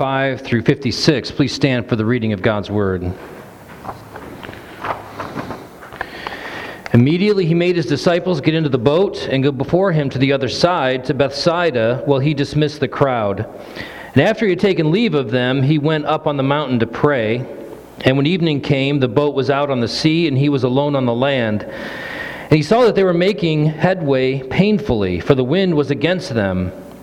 5 through 56. Please stand for the reading of God's word. Immediately he made his disciples get into the boat and go before him to the other side, to Bethsaida, while he dismissed the crowd. And after he had taken leave of them, he went up on the mountain to pray. And when evening came, the boat was out on the sea, and he was alone on the land. And he saw that they were making headway painfully, for the wind was against them.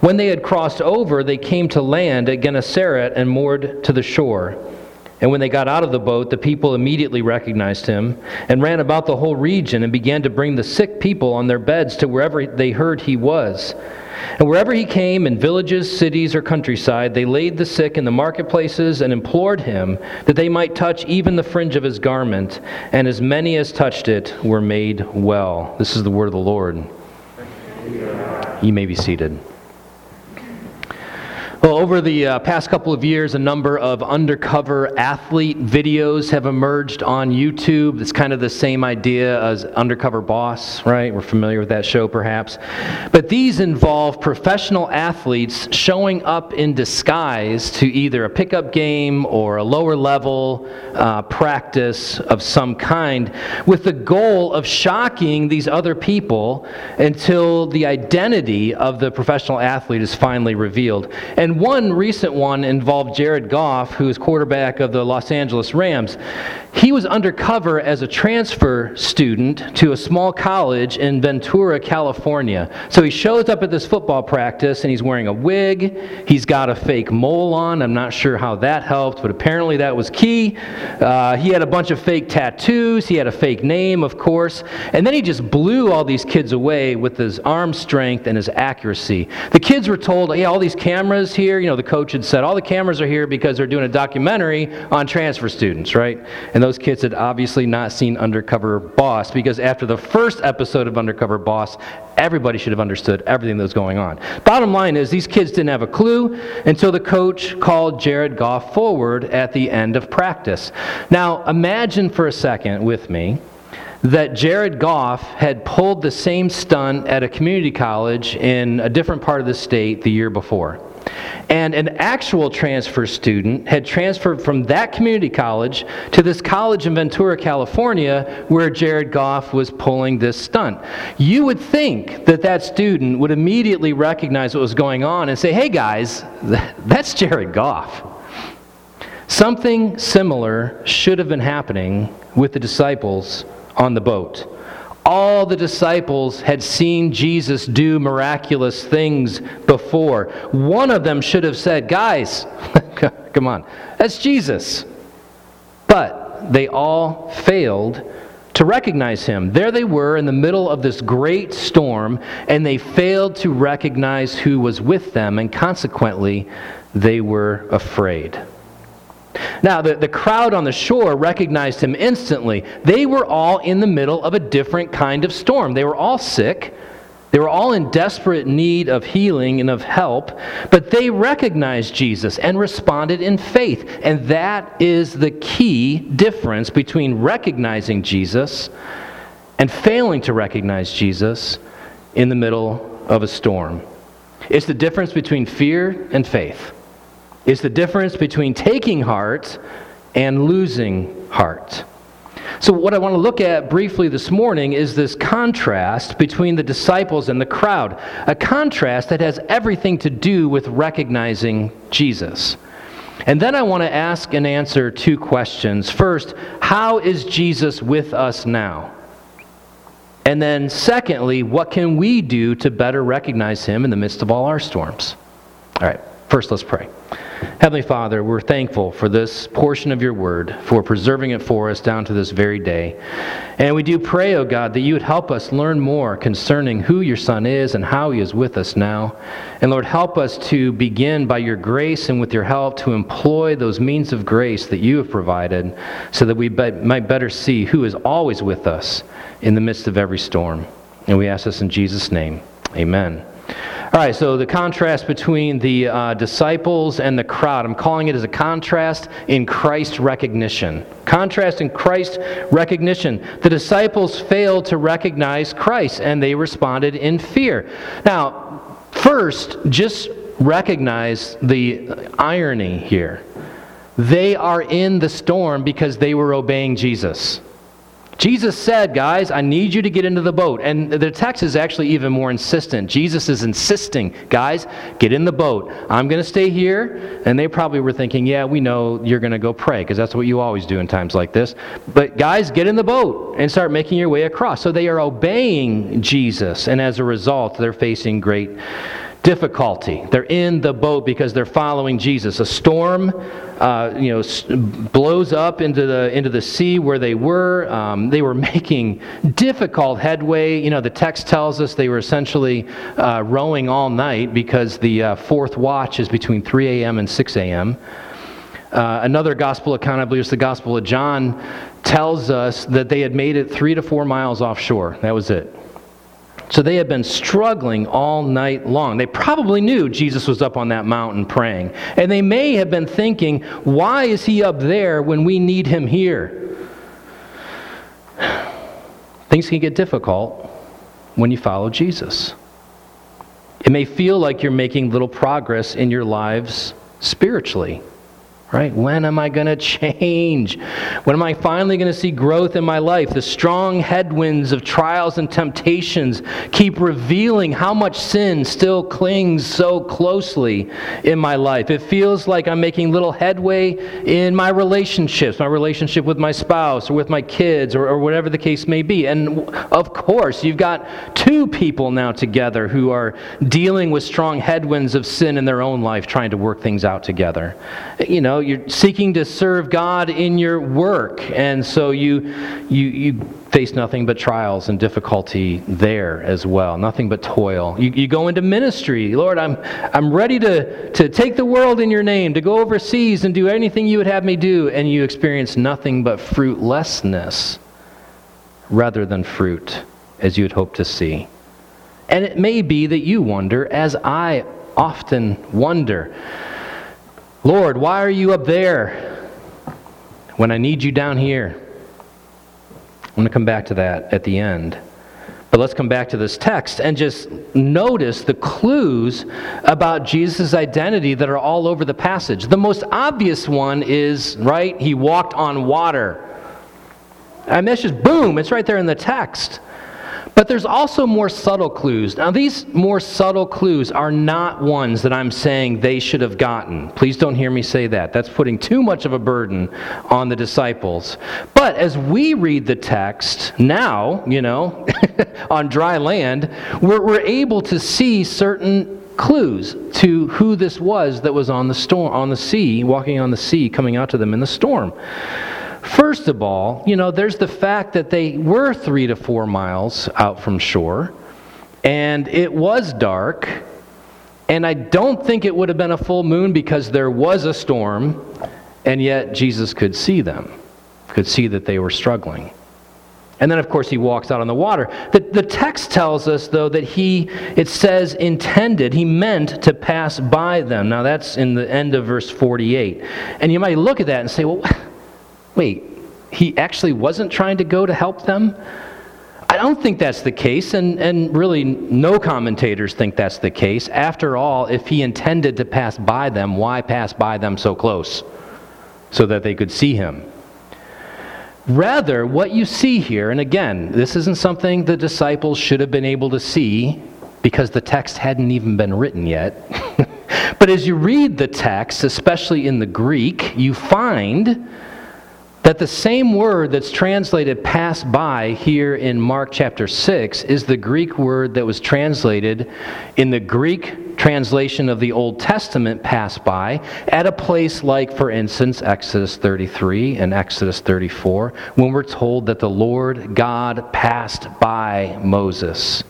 When they had crossed over, they came to land at Gennesaret and moored to the shore. And when they got out of the boat, the people immediately recognized him and ran about the whole region and began to bring the sick people on their beds to wherever they heard he was. And wherever he came, in villages, cities, or countryside, they laid the sick in the marketplaces and implored him that they might touch even the fringe of his garment. And as many as touched it were made well. This is the word of the Lord. You may be seated. Well, over the uh, past couple of years, a number of undercover athlete videos have emerged on YouTube. It's kind of the same idea as Undercover Boss, right? We're familiar with that show, perhaps. But these involve professional athletes showing up in disguise to either a pickup game or a lower level uh, practice of some kind with the goal of shocking these other people until the identity of the professional athlete is finally revealed. And and one recent one involved Jared Goff, who is quarterback of the Los Angeles Rams. He was undercover as a transfer student to a small college in Ventura, California. So he shows up at this football practice and he's wearing a wig. He's got a fake mole on. I'm not sure how that helped, but apparently that was key. Uh, he had a bunch of fake tattoos. He had a fake name, of course. And then he just blew all these kids away with his arm strength and his accuracy. The kids were told, yeah, all these cameras here, you know, the coach had said, all the cameras are here because they're doing a documentary on transfer students, right? And those kids had obviously not seen Undercover Boss because after the first episode of Undercover Boss, everybody should have understood everything that was going on. Bottom line is, these kids didn't have a clue until the coach called Jared Goff forward at the end of practice. Now, imagine for a second with me that Jared Goff had pulled the same stunt at a community college in a different part of the state the year before. And an actual transfer student had transferred from that community college to this college in Ventura, California, where Jared Goff was pulling this stunt. You would think that that student would immediately recognize what was going on and say, hey guys, that's Jared Goff. Something similar should have been happening with the disciples on the boat all the disciples had seen Jesus do miraculous things before. One of them should have said, Guys, come on, that's Jesus. But they all failed to recognize him. There they were in the middle of this great storm, and they failed to recognize who was with them, and consequently, they were afraid. Now, the, the crowd on the shore recognized him instantly. They were all in the middle of a different kind of storm. They were all sick. They were all in desperate need of healing and of help, but they recognized Jesus and responded in faith. And that is the key difference between recognizing Jesus and failing to recognize Jesus in the middle of a storm. It's the difference between fear and faith is the difference between taking heart and losing heart. So, what I want to look at briefly this morning is this contrast between the disciples and the crowd, a contrast that has everything to do with recognizing Jesus. And then I want to ask and answer two questions. First, how is Jesus with us now? And then, secondly, what can we do to better recognize him in the midst of all our storms? All right, first, let's pray. Heavenly Father, we're thankful for this portion of your word, for preserving it for us down to this very day. And we do pray, O oh God, that you would help us learn more concerning who your Son is and how he is with us now. And Lord, help us to begin by your grace and with your help to employ those means of grace that you have provided so that we be- might better see who is always with us in the midst of every storm. And we ask this in Jesus' name. Amen. All right, so the contrast between the uh, disciples and the crowd, I'm calling it as a contrast in Christ recognition. Contrast in Christ recognition. The disciples failed to recognize Christ and they responded in fear. Now, first, just recognize the irony here. They are in the storm because they were obeying Jesus. Jesus said, guys, I need you to get into the boat. And the text is actually even more insistent. Jesus is insisting, guys, get in the boat. I'm going to stay here. And they probably were thinking, yeah, we know you're going to go pray, because that's what you always do in times like this. But guys, get in the boat and start making your way across. So they are obeying Jesus. And as a result, they're facing great difficulty. They're in the boat because they're following Jesus. A storm, uh, you know, blows up into the into the sea where they were. Um, they were making difficult headway. You know, the text tells us they were essentially uh, rowing all night because the uh, fourth watch is between 3 a.m. and 6 a.m. Uh, another gospel account, I believe it's the Gospel of John, tells us that they had made it three to four miles offshore. That was it. So they had been struggling all night long. They probably knew Jesus was up on that mountain praying. And they may have been thinking, why is he up there when we need him here? Things can get difficult when you follow Jesus. It may feel like you're making little progress in your lives spiritually right? When am I going to change? When am I finally going to see growth in my life? The strong headwinds of trials and temptations keep revealing how much sin still clings so closely in my life. It feels like I'm making little headway in my relationships, my relationship with my spouse or with my kids or, or whatever the case may be. And of course, you've got two people now together who are dealing with strong headwinds of sin in their own life, trying to work things out together. You know, you're seeking to serve God in your work, and so you, you, you face nothing but trials and difficulty there as well, nothing but toil. You, you go into ministry. Lord, I'm, I'm ready to, to take the world in your name, to go overseas and do anything you would have me do, and you experience nothing but fruitlessness rather than fruit as you would hope to see. And it may be that you wonder, as I often wonder, Lord, why are you up there when I need you down here? I'm going to come back to that at the end. But let's come back to this text and just notice the clues about Jesus' identity that are all over the passage. The most obvious one is, right, he walked on water. Mean, that's just boom, it's right there in the text. But there's also more subtle clues. Now, these more subtle clues are not ones that I'm saying they should have gotten. Please don't hear me say that. That's putting too much of a burden on the disciples. But as we read the text now, you know, on dry land, we're, we're able to see certain clues to who this was that was on the storm on the sea walking on the sea coming out to them in the storm First of all, you know, there's the fact that they were three to four miles out from shore, and it was dark, and I don't think it would have been a full moon because there was a storm, and yet Jesus could see them, could see that they were struggling. And then, of course, he walks out on the water. The, the text tells us, though, that he, it says, intended, he meant to pass by them. Now, that's in the end of verse 48. And you might look at that and say, well, wait, he actually wasn't trying to go to help them? I don't think that's the case, and, and really no commentators think that's the case. After all, if he intended to pass by them, why pass by them so close? So that they could see him. Rather, what you see here, and again, this isn't something the disciples should have been able to see because the text hadn't even been written yet. but as you read the text, especially in the Greek, you find that the same word that's translated pass by here in Mark chapter 6 is the Greek word that was translated in the Greek translation of the Old Testament pass by at a place like, for instance, Exodus 33 and Exodus 34, when we're told that the Lord God passed by Moses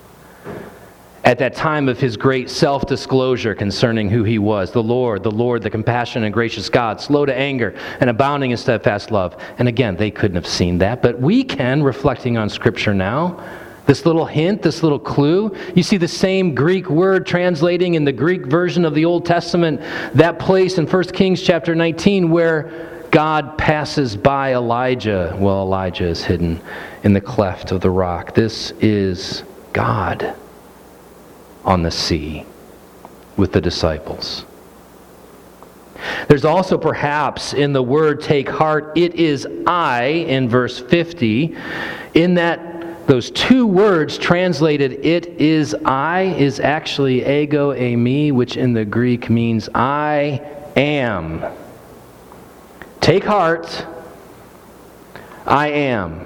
at that time of his great self disclosure concerning who he was the Lord, the Lord, the compassionate and gracious God, slow to anger and abounding in steadfast love. And again, they couldn't have seen that, but we can, reflecting on Scripture now. This little hint, this little clue. You see the same Greek word translating in the Greek version of the Old Testament, that place in 1 Kings chapter 19 where God passes by Elijah. Well, Elijah is hidden in the cleft of the rock. This is God on the sea with the disciples. There's also perhaps in the word take heart, it is I in verse 50, in that those two words translated it is I is actually ego eimi, which in the Greek means I am. Take heart, I am.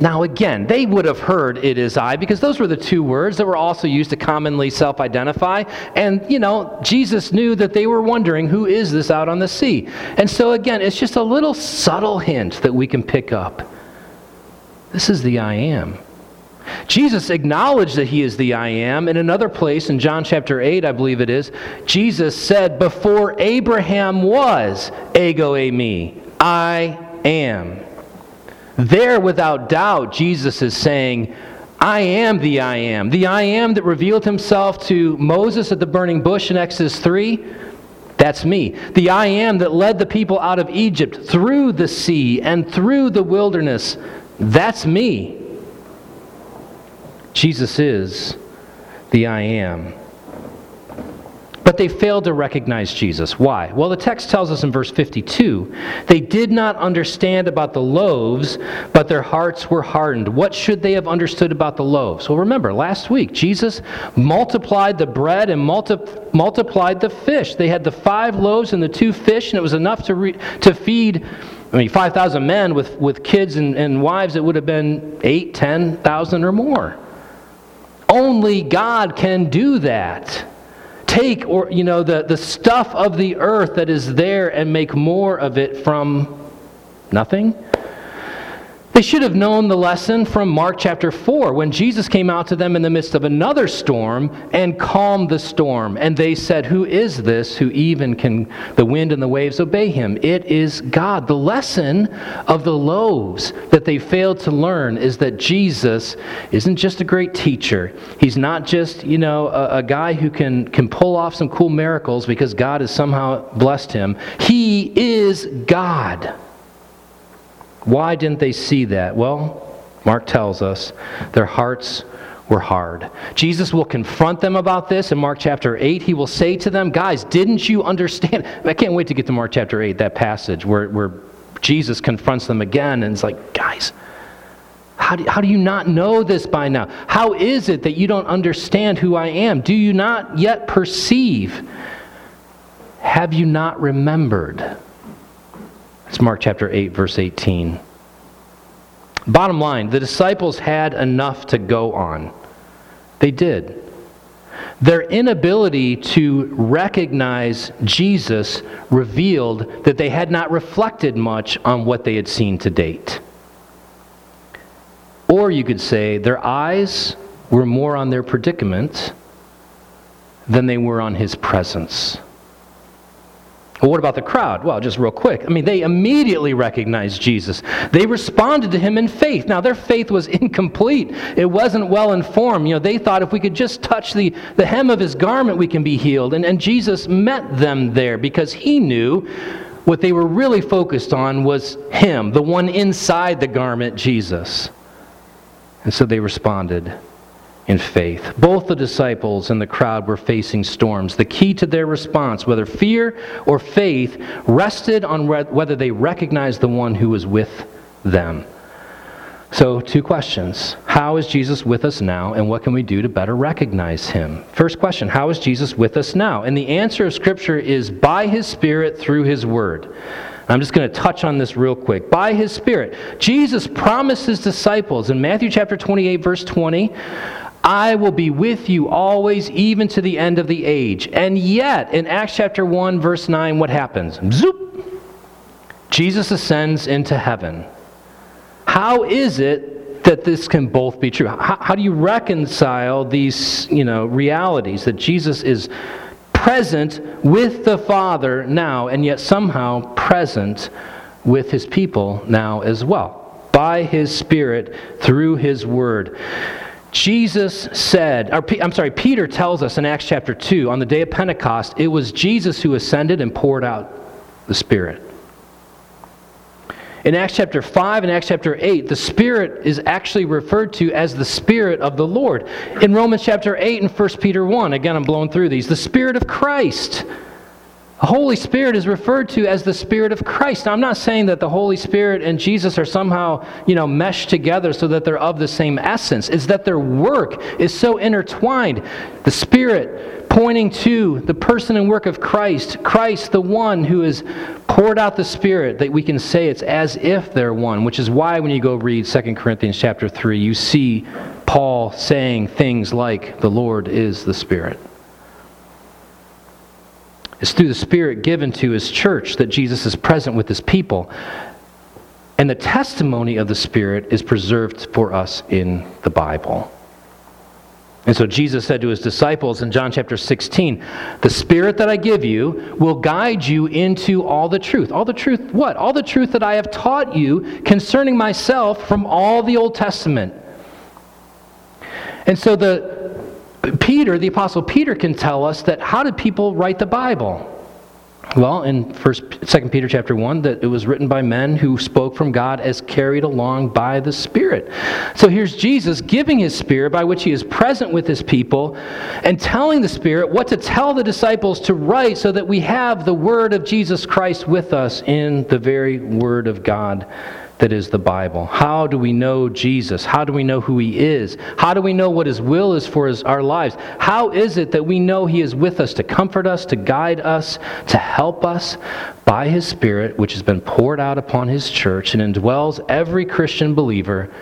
Now, again, they would have heard it is I because those were the two words that were also used to commonly self identify. And, you know, Jesus knew that they were wondering, who is this out on the sea? And so, again, it's just a little subtle hint that we can pick up. This is the I am. Jesus acknowledged that he is the I am. In another place, in John chapter 8, I believe it is, Jesus said, Before Abraham was, ego eimi, I am. There, without doubt, Jesus is saying, I am the I am. The I am that revealed himself to Moses at the burning bush in Exodus 3, that's me. The I am that led the people out of Egypt through the sea and through the wilderness, that's me. Jesus is the I am. But they failed to recognize Jesus. Why? Well, the text tells us in verse 52 they did not understand about the loaves, but their hearts were hardened. What should they have understood about the loaves? Well, remember, last week, Jesus multiplied the bread and multi- multiplied the fish. They had the five loaves and the two fish, and it was enough to, re- to feed. I mean, 5,000 men with, with kids and, and wives, it would have been 8, 10,000 or more. Only God can do that take or you know the, the stuff of the earth that is there and make more of it from nothing they should have known the lesson from Mark chapter 4 when Jesus came out to them in the midst of another storm and calmed the storm. And they said, Who is this who even can the wind and the waves obey him? It is God. The lesson of the loaves that they failed to learn is that Jesus isn't just a great teacher. He's not just, you know, a, a guy who can, can pull off some cool miracles because God has somehow blessed him. He is God. Why didn't they see that? Well, Mark tells us their hearts were hard. Jesus will confront them about this in Mark chapter 8. He will say to them, Guys, didn't you understand? I can't wait to get to Mark chapter 8, that passage where, where Jesus confronts them again and is like, Guys, how do, how do you not know this by now? How is it that you don't understand who I am? Do you not yet perceive? Have you not remembered? It's Mark chapter 8, verse 18. Bottom line, the disciples had enough to go on. They did. Their inability to recognize Jesus revealed that they had not reflected much on what they had seen to date. Or you could say their eyes were more on their predicament than they were on his presence. Well, what about the crowd? Well, just real quick. I mean, they immediately recognized Jesus. They responded to him in faith. Now, their faith was incomplete. It wasn't well informed. You know, they thought if we could just touch the, the hem of his garment, we can be healed. And, and Jesus met them there because he knew what they were really focused on was him, the one inside the garment, Jesus. And so they responded in faith. Both the disciples and the crowd were facing storms. The key to their response, whether fear or faith, rested on whether they recognized the one who was with them. So, two questions. How is Jesus with us now, and what can we do to better recognize him? First question How is Jesus with us now? And the answer of Scripture is by his Spirit through his word. I'm just going to touch on this real quick. By his Spirit, Jesus promised his disciples in Matthew chapter 28, verse 20, I will be with you always, even to the end of the age. And yet, in Acts chapter 1, verse 9, what happens? Zoop! Jesus ascends into heaven. How is it that this can both be true? How, how do you reconcile these you know, realities that Jesus is present with the Father now, and yet somehow present with his people now as well, by his Spirit through his Word? Jesus said, or I'm sorry, Peter tells us in Acts chapter 2, on the day of Pentecost, it was Jesus who ascended and poured out the Spirit. In Acts chapter 5 and Acts chapter 8, the Spirit is actually referred to as the Spirit of the Lord. In Romans chapter 8 and 1 Peter 1, again, I'm blowing through these, the Spirit of Christ the Holy Spirit is referred to as the Spirit of Christ. Now, I'm not saying that the Holy Spirit and Jesus are somehow, you know, meshed together so that they're of the same essence. It's that their work is so intertwined. The Spirit pointing to the person and work of Christ, Christ, the one who has poured out the Spirit, that we can say it's as if they're one, which is why when you go read 2 Corinthians chapter 3, you see Paul saying things like, the Lord is the Spirit. It's through the Spirit given to His church that Jesus is present with His people. And the testimony of the Spirit is preserved for us in the Bible. And so Jesus said to his disciples in John chapter 16, The Spirit that I give you will guide you into all the truth. All the truth, what? All the truth that I have taught you concerning myself from all the Old Testament. And so the, Peter, the Apostle Peter, can tell us that how did people write the Bible? Well, in First, Second Peter chapter one, that it was written by men who spoke from God as carried along by the Spirit. So here's Jesus giving His Spirit, by which He is present with His people, and telling the Spirit what to tell the disciples to write, so that we have the Word of Jesus Christ with us in the very Word of God that is the Bible. How do we know Jesus? How do we know who He is? How do we know what His will is for his, our lives? How is it that we know He is with us to comfort us, to guide us, to help us by His Spirit, which has been poured out upon His church and indwells every Christian believer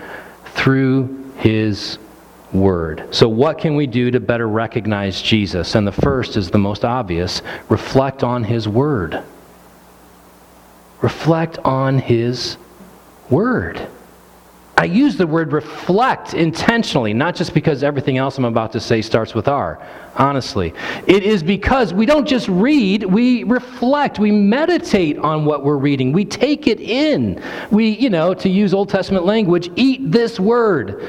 through His Word. So, what can we do to better recognize Jesus? And the first is the most obvious reflect on His Word. Reflect on His word. I use the word reflect intentionally, not just because everything else I'm about to say starts with R, honestly. It is because we don't just read, we reflect, we meditate on what we're reading, we take it in. We, you know, to use Old Testament language, eat this word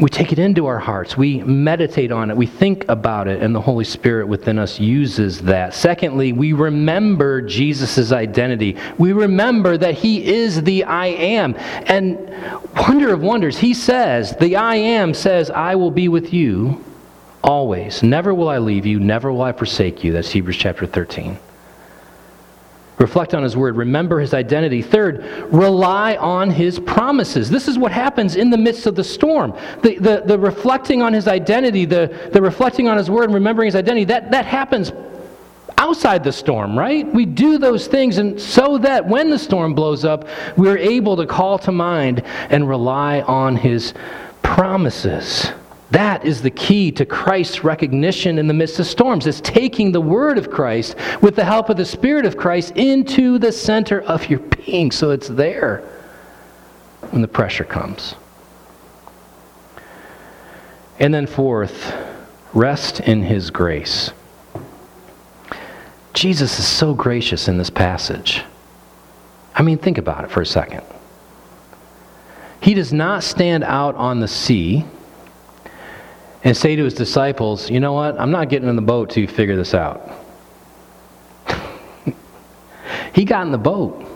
we take it into our hearts. We meditate on it. We think about it, and the Holy Spirit within us uses that. Secondly, we remember Jesus' identity. We remember that He is the I am. And wonder of wonders, He says, The I am says, I will be with you always. Never will I leave you, never will I forsake you. That's Hebrews chapter 13. Reflect on his word. Remember his identity. Third, rely on his promises. This is what happens in the midst of the storm. The, the, the reflecting on his identity, the, the reflecting on his word and remembering his identity, that, that happens outside the storm, right? We do those things and so that when the storm blows up, we're able to call to mind and rely on his promises. That is the key to Christ's recognition in the midst of storms. It's taking the word of Christ with the help of the Spirit of Christ into the center of your being so it's there when the pressure comes. And then, fourth, rest in his grace. Jesus is so gracious in this passage. I mean, think about it for a second. He does not stand out on the sea and say to his disciples, You know what? I'm not getting in the boat to figure this out. he got in the boat.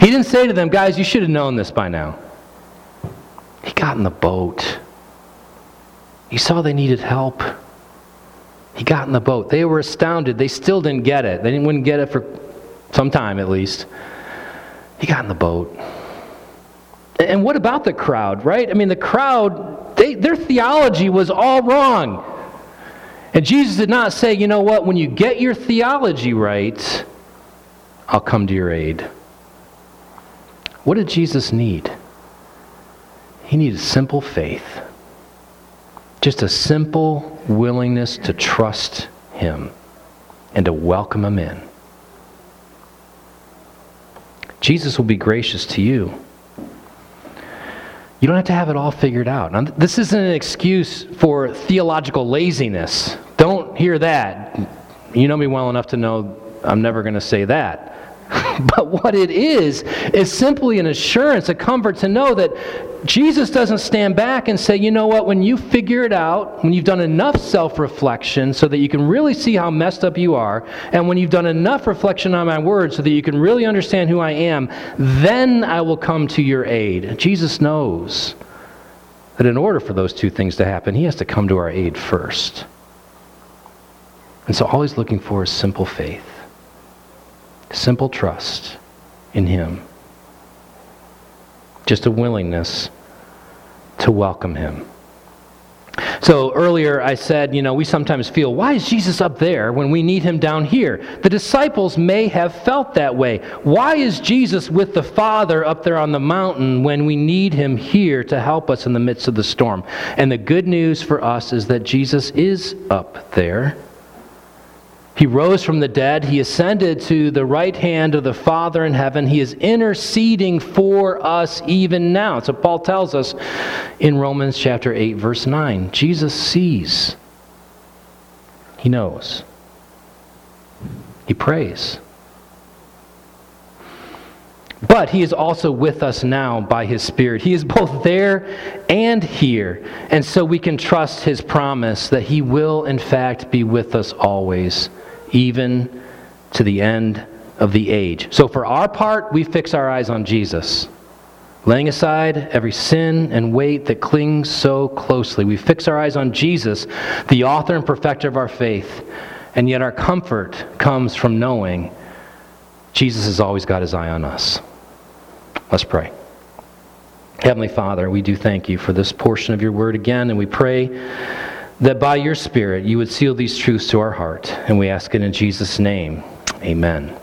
He didn't say to them, Guys, you should have known this by now. He got in the boat. He saw they needed help. He got in the boat. They were astounded. They still didn't get it. They didn't, wouldn't get it for some time at least. He got in the boat. And what about the crowd, right? I mean, the crowd, their theology was all wrong. And Jesus did not say, you know what, when you get your theology right, I'll come to your aid. What did Jesus need? He needed simple faith. Just a simple willingness to trust Him and to welcome Him in. Jesus will be gracious to you. You don't have to have it all figured out. Now, this isn't an excuse for theological laziness. Don't hear that. You know me well enough to know I'm never going to say that. but what it is, is simply an assurance, a comfort to know that Jesus doesn't stand back and say, you know what, when you figure it out, when you've done enough self reflection so that you can really see how messed up you are, and when you've done enough reflection on my word so that you can really understand who I am, then I will come to your aid. Jesus knows that in order for those two things to happen, he has to come to our aid first. And so all he's looking for is simple faith, simple trust in him just a willingness to welcome him. So earlier I said, you know, we sometimes feel, why is Jesus up there when we need him down here? The disciples may have felt that way. Why is Jesus with the Father up there on the mountain when we need him here to help us in the midst of the storm? And the good news for us is that Jesus is up there. He rose from the dead. He ascended to the right hand of the Father in heaven. He is interceding for us even now. So Paul tells us in Romans chapter 8, verse 9 Jesus sees, He knows, He prays. But he is also with us now by his Spirit. He is both there and here. And so we can trust his promise that he will, in fact, be with us always even to the end of the age. So, for our part, we fix our eyes on Jesus. Laying aside every sin and weight that clings so closely, we fix our eyes on Jesus, the author and perfecter of our faith. And yet, our comfort comes from knowing Jesus has always got his eye on us. Let's pray. Heavenly Father, we do thank you for this portion of your word again, and we pray that by your Spirit you would seal these truths to our heart. And we ask it in Jesus' name. Amen.